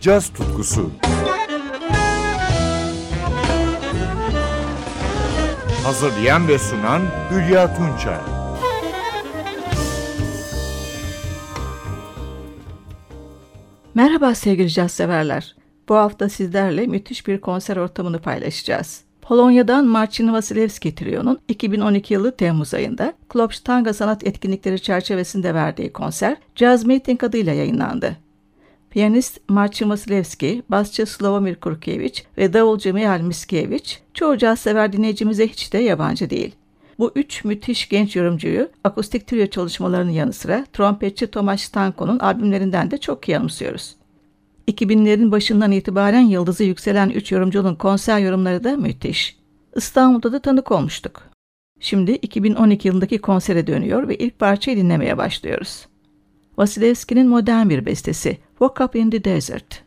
caz tutkusu. Hazırlayan ve sunan Hülya Tunçay. Merhaba sevgili caz severler. Bu hafta sizlerle müthiş bir konser ortamını paylaşacağız. Polonya'dan Marcin Vasilevski Trio'nun 2012 yılı Temmuz ayında Klopstanga Sanat Etkinlikleri çerçevesinde verdiği konser Jazz Meeting adıyla yayınlandı. Piyanist Marcin Vasilevski, basçı Slavomir Kurkiewicz ve davulcu Mihal Miskiewicz çoğu caz sever dinleyicimize hiç de yabancı değil. Bu üç müthiş genç yorumcuyu akustik trio çalışmalarının yanı sıra trompetçi Tomasz Stanko'nun albümlerinden de çok iyi anımsıyoruz. 2000'lerin başından itibaren yıldızı yükselen üç yorumcunun konser yorumları da müthiş. İstanbul'da da tanık olmuştuk. Şimdi 2012 yılındaki konsere dönüyor ve ilk parçayı dinlemeye başlıyoruz. Vasilevski'nin modern bir bestesi Woke Up in the Desert.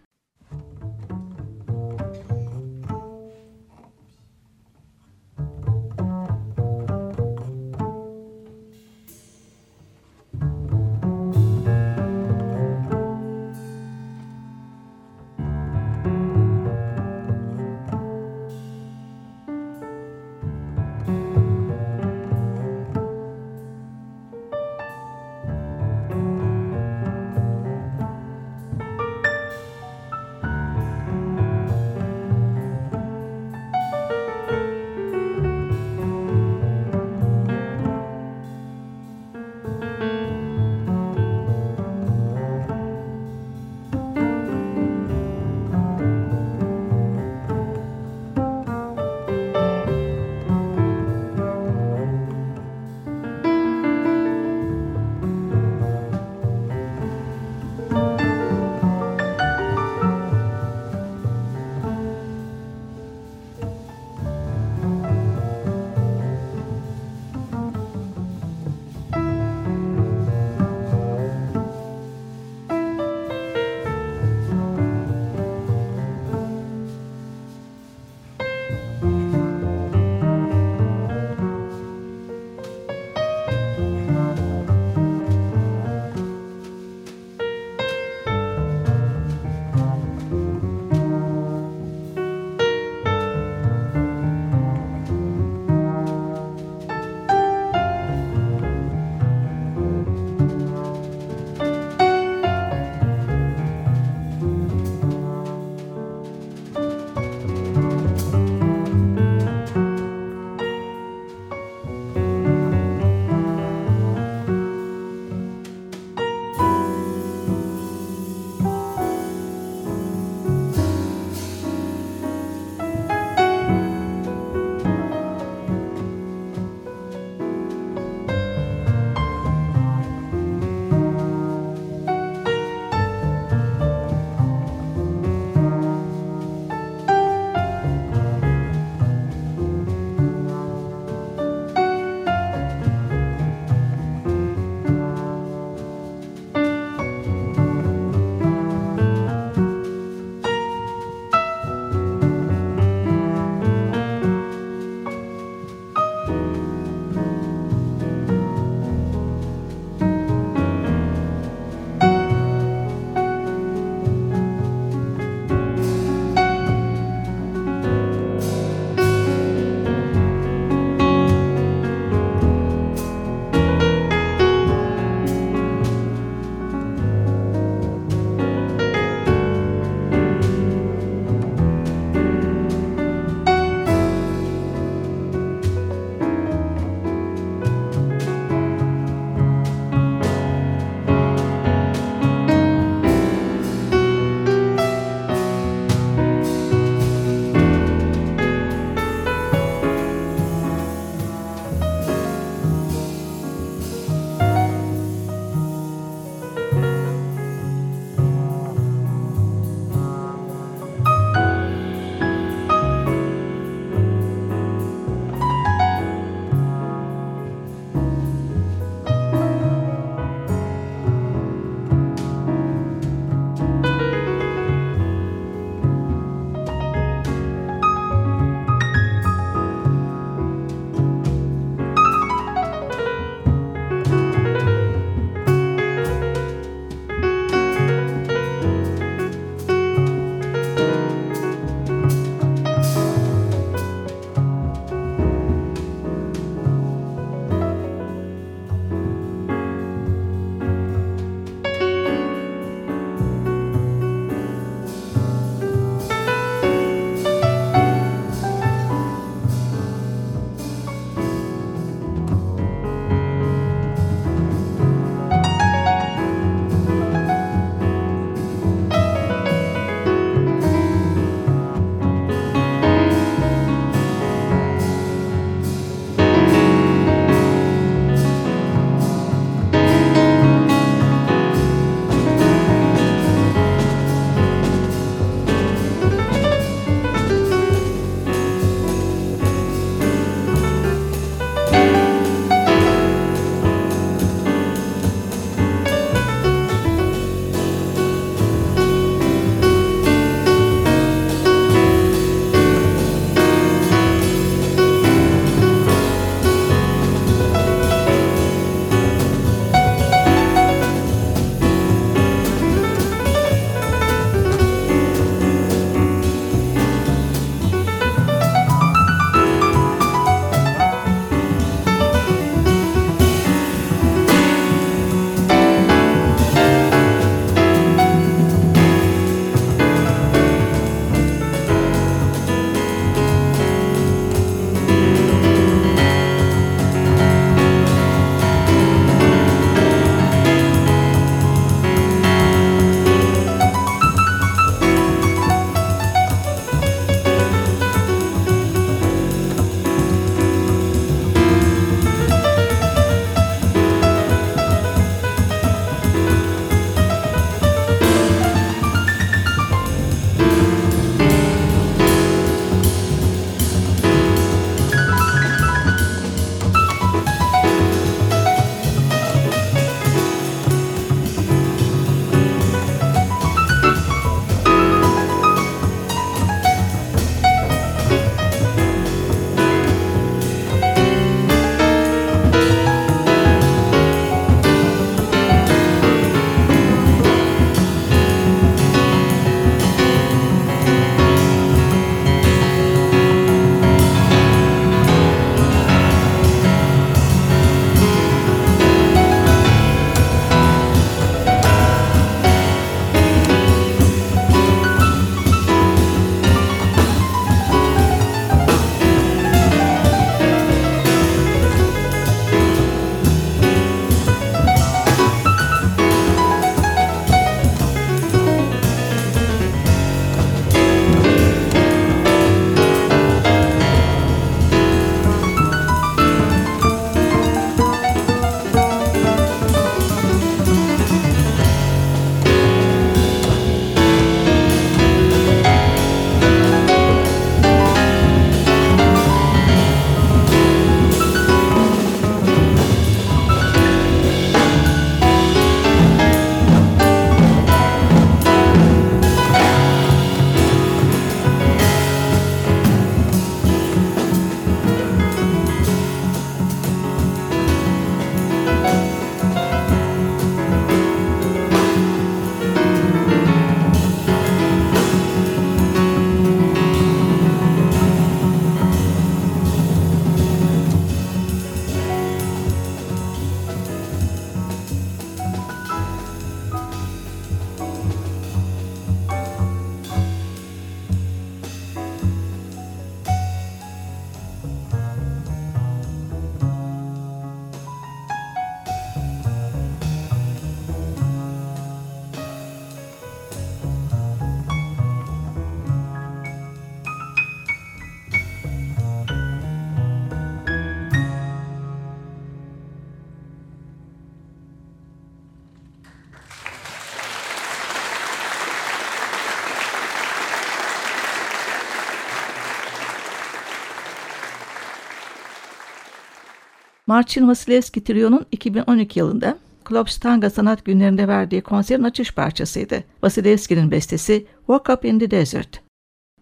Marcin Vasilevski Trio'nun 2012 yılında Klopstanga Sanat Günlerinde verdiği konserin açış parçasıydı. Vasilevski'nin bestesi Walk Up in the Desert.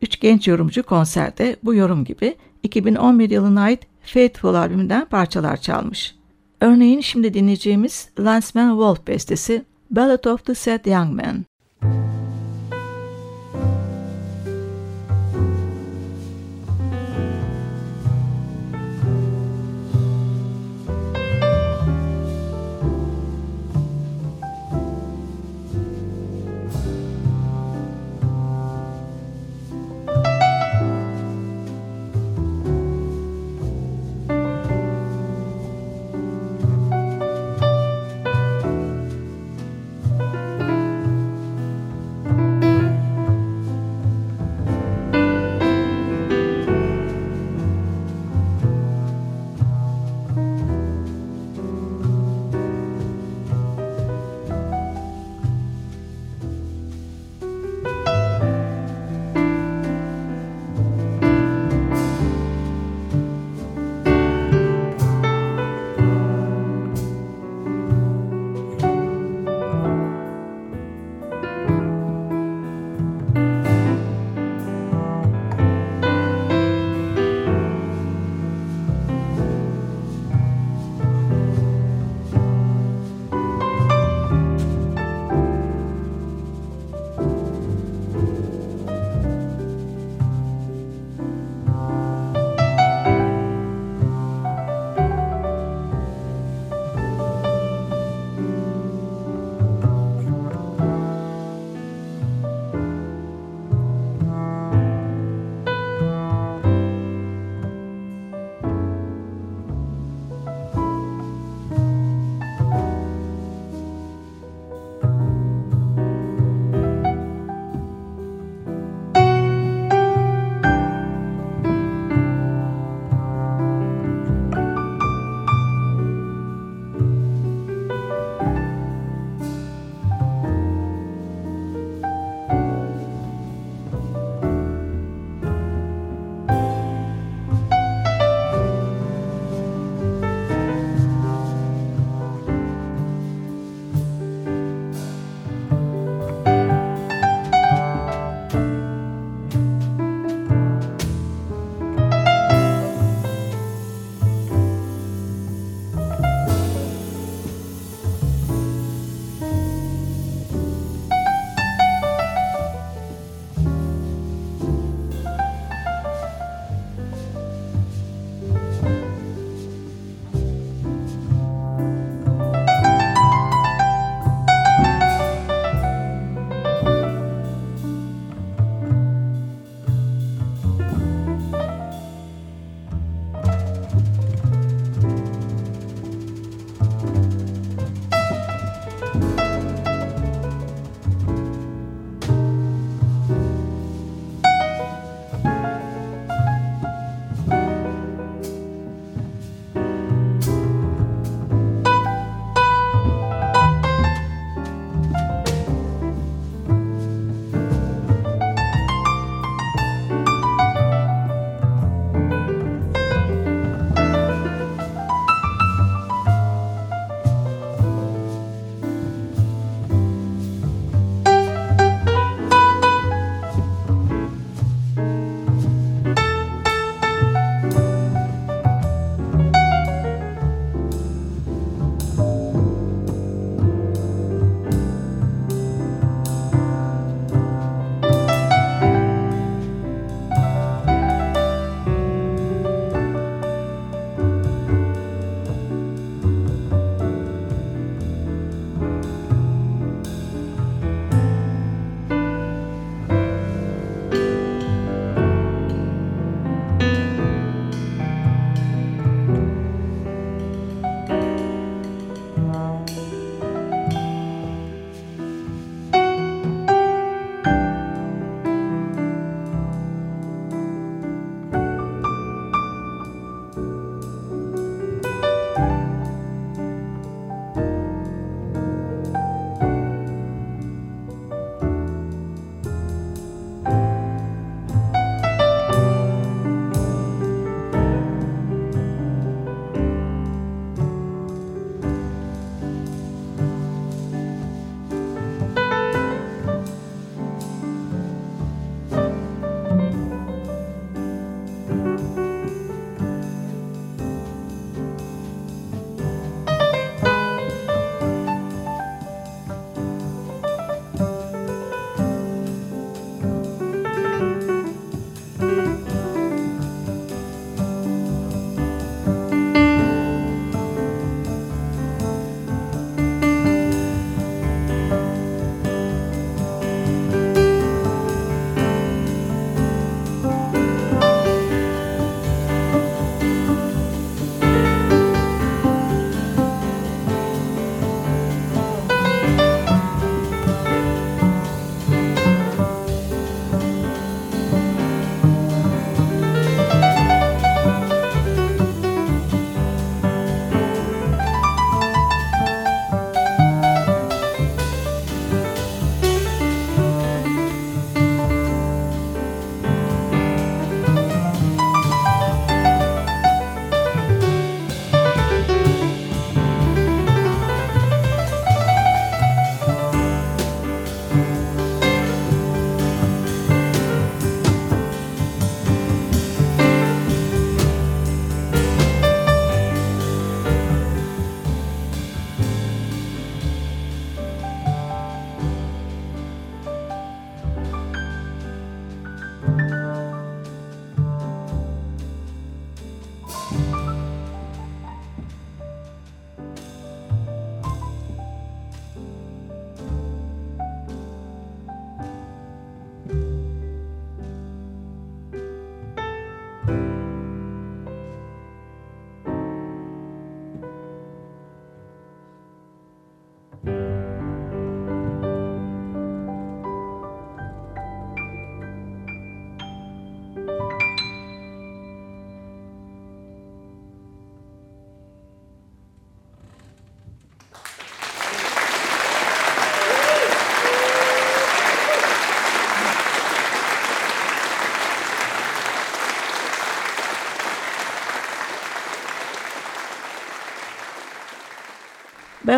Üç genç yorumcu konserde bu yorum gibi 2011 yılına ait Faithful albümünden parçalar çalmış. Örneğin şimdi dinleyeceğimiz Lanceman Wolf bestesi Ballad of the Sad Young Man.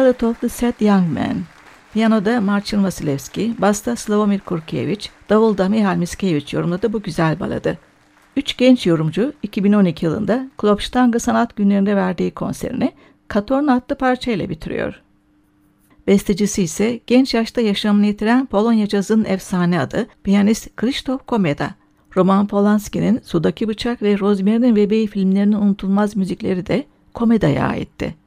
Ballad of the Sad Young Man. Piyanoda Marcin Vasilevski, basta Slavomir Kurkiewicz, davulda Mihail Miskevich yorumladı bu güzel baladı. Üç genç yorumcu 2012 yılında Klopstanga Sanat Günlerinde verdiği konserini Katorna adlı parçayla bitiriyor. Bestecisi ise genç yaşta yaşamını yitiren Polonya cazın efsane adı piyanist Krzysztof Komeda. Roman Polanski'nin Sudaki Bıçak ve Rosemary'nin Bebeği filmlerinin unutulmaz müzikleri de Komeda'ya aitti.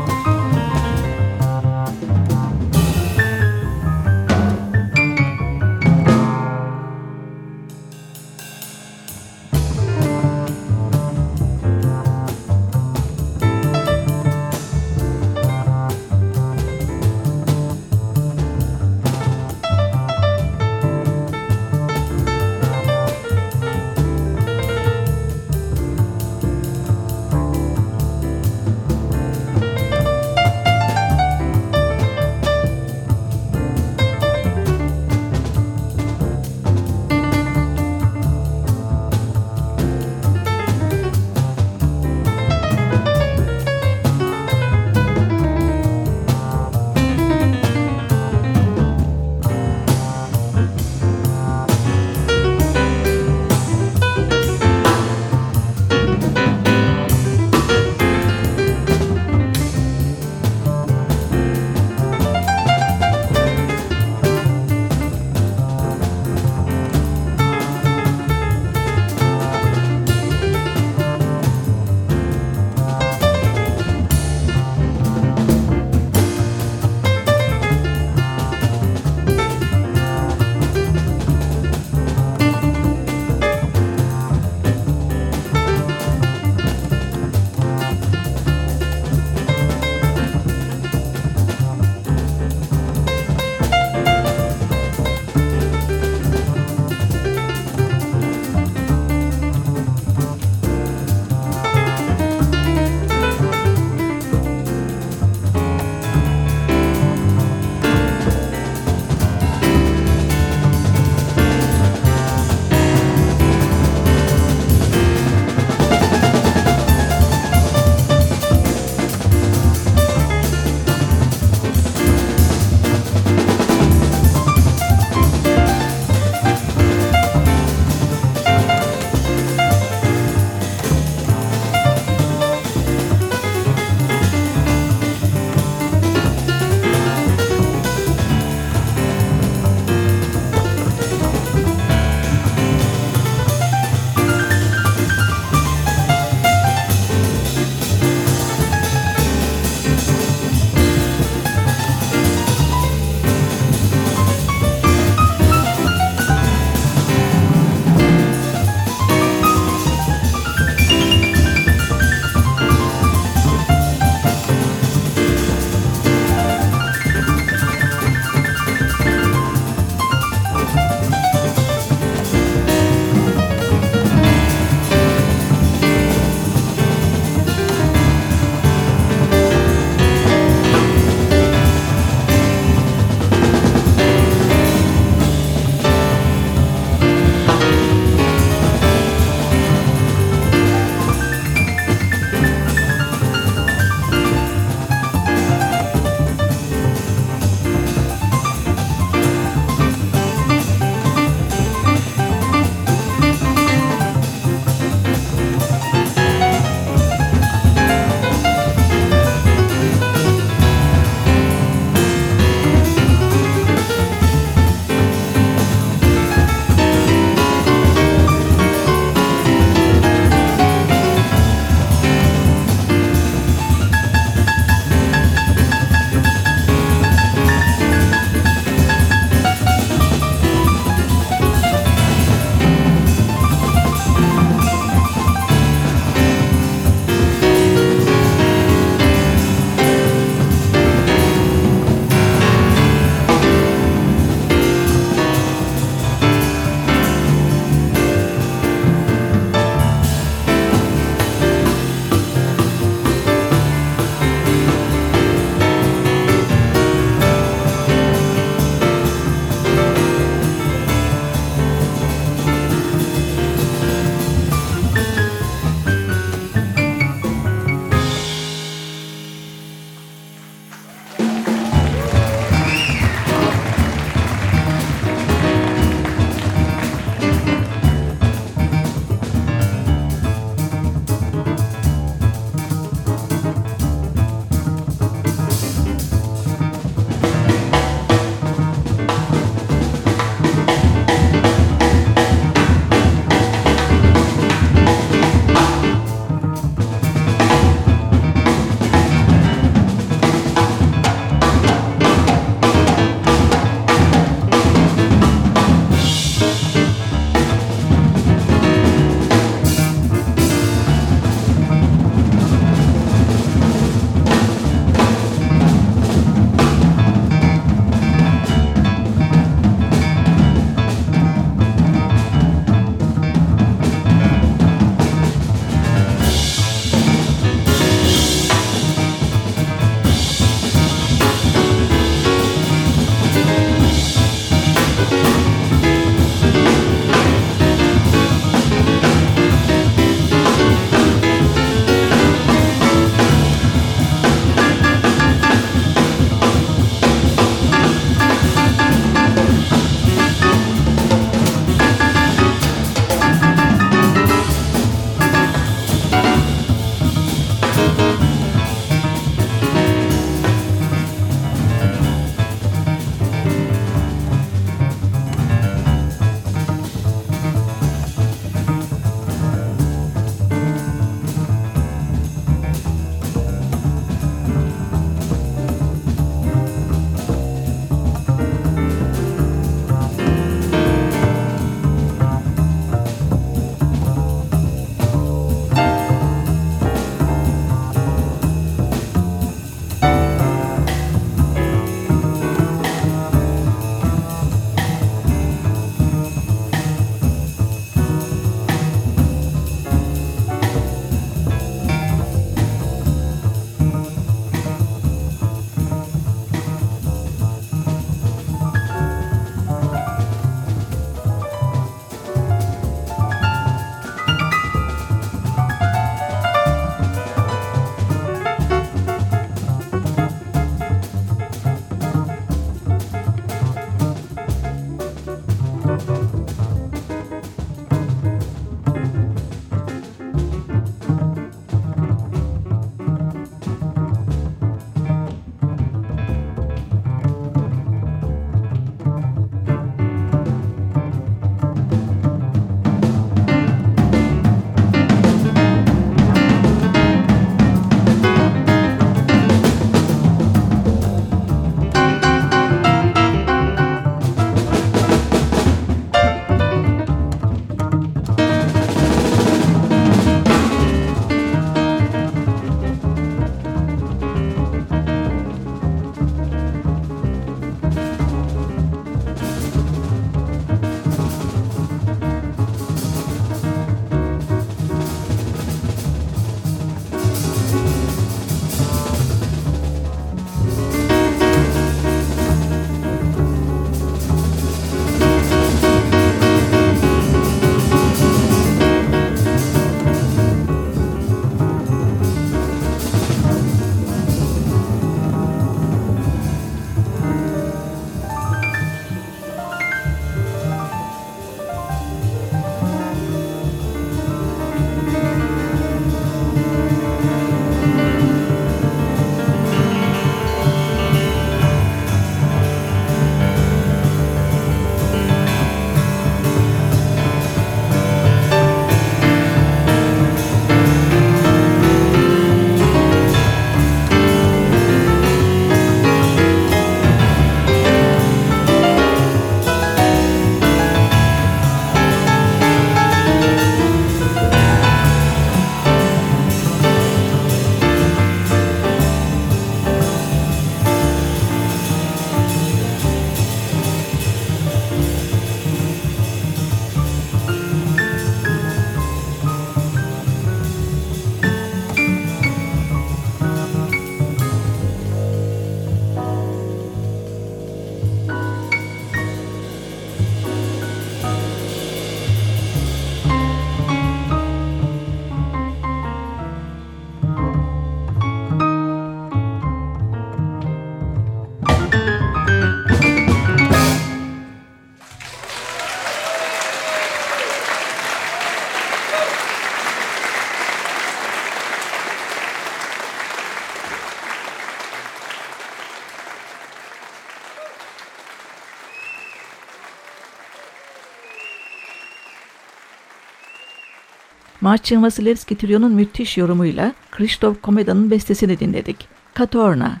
Marcin Vasilevski Trio'nun müthiş yorumuyla Krzysztof Komeda'nın bestesini dinledik. Katorna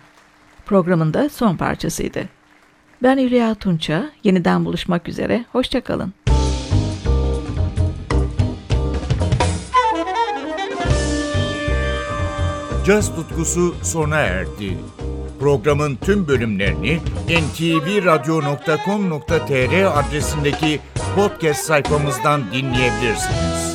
programında son parçasıydı. Ben Hülya Tunça, yeniden buluşmak üzere, hoşçakalın. Caz tutkusu sona erdi. Programın tüm bölümlerini ntvradio.com.tr adresindeki podcast sayfamızdan dinleyebilirsiniz.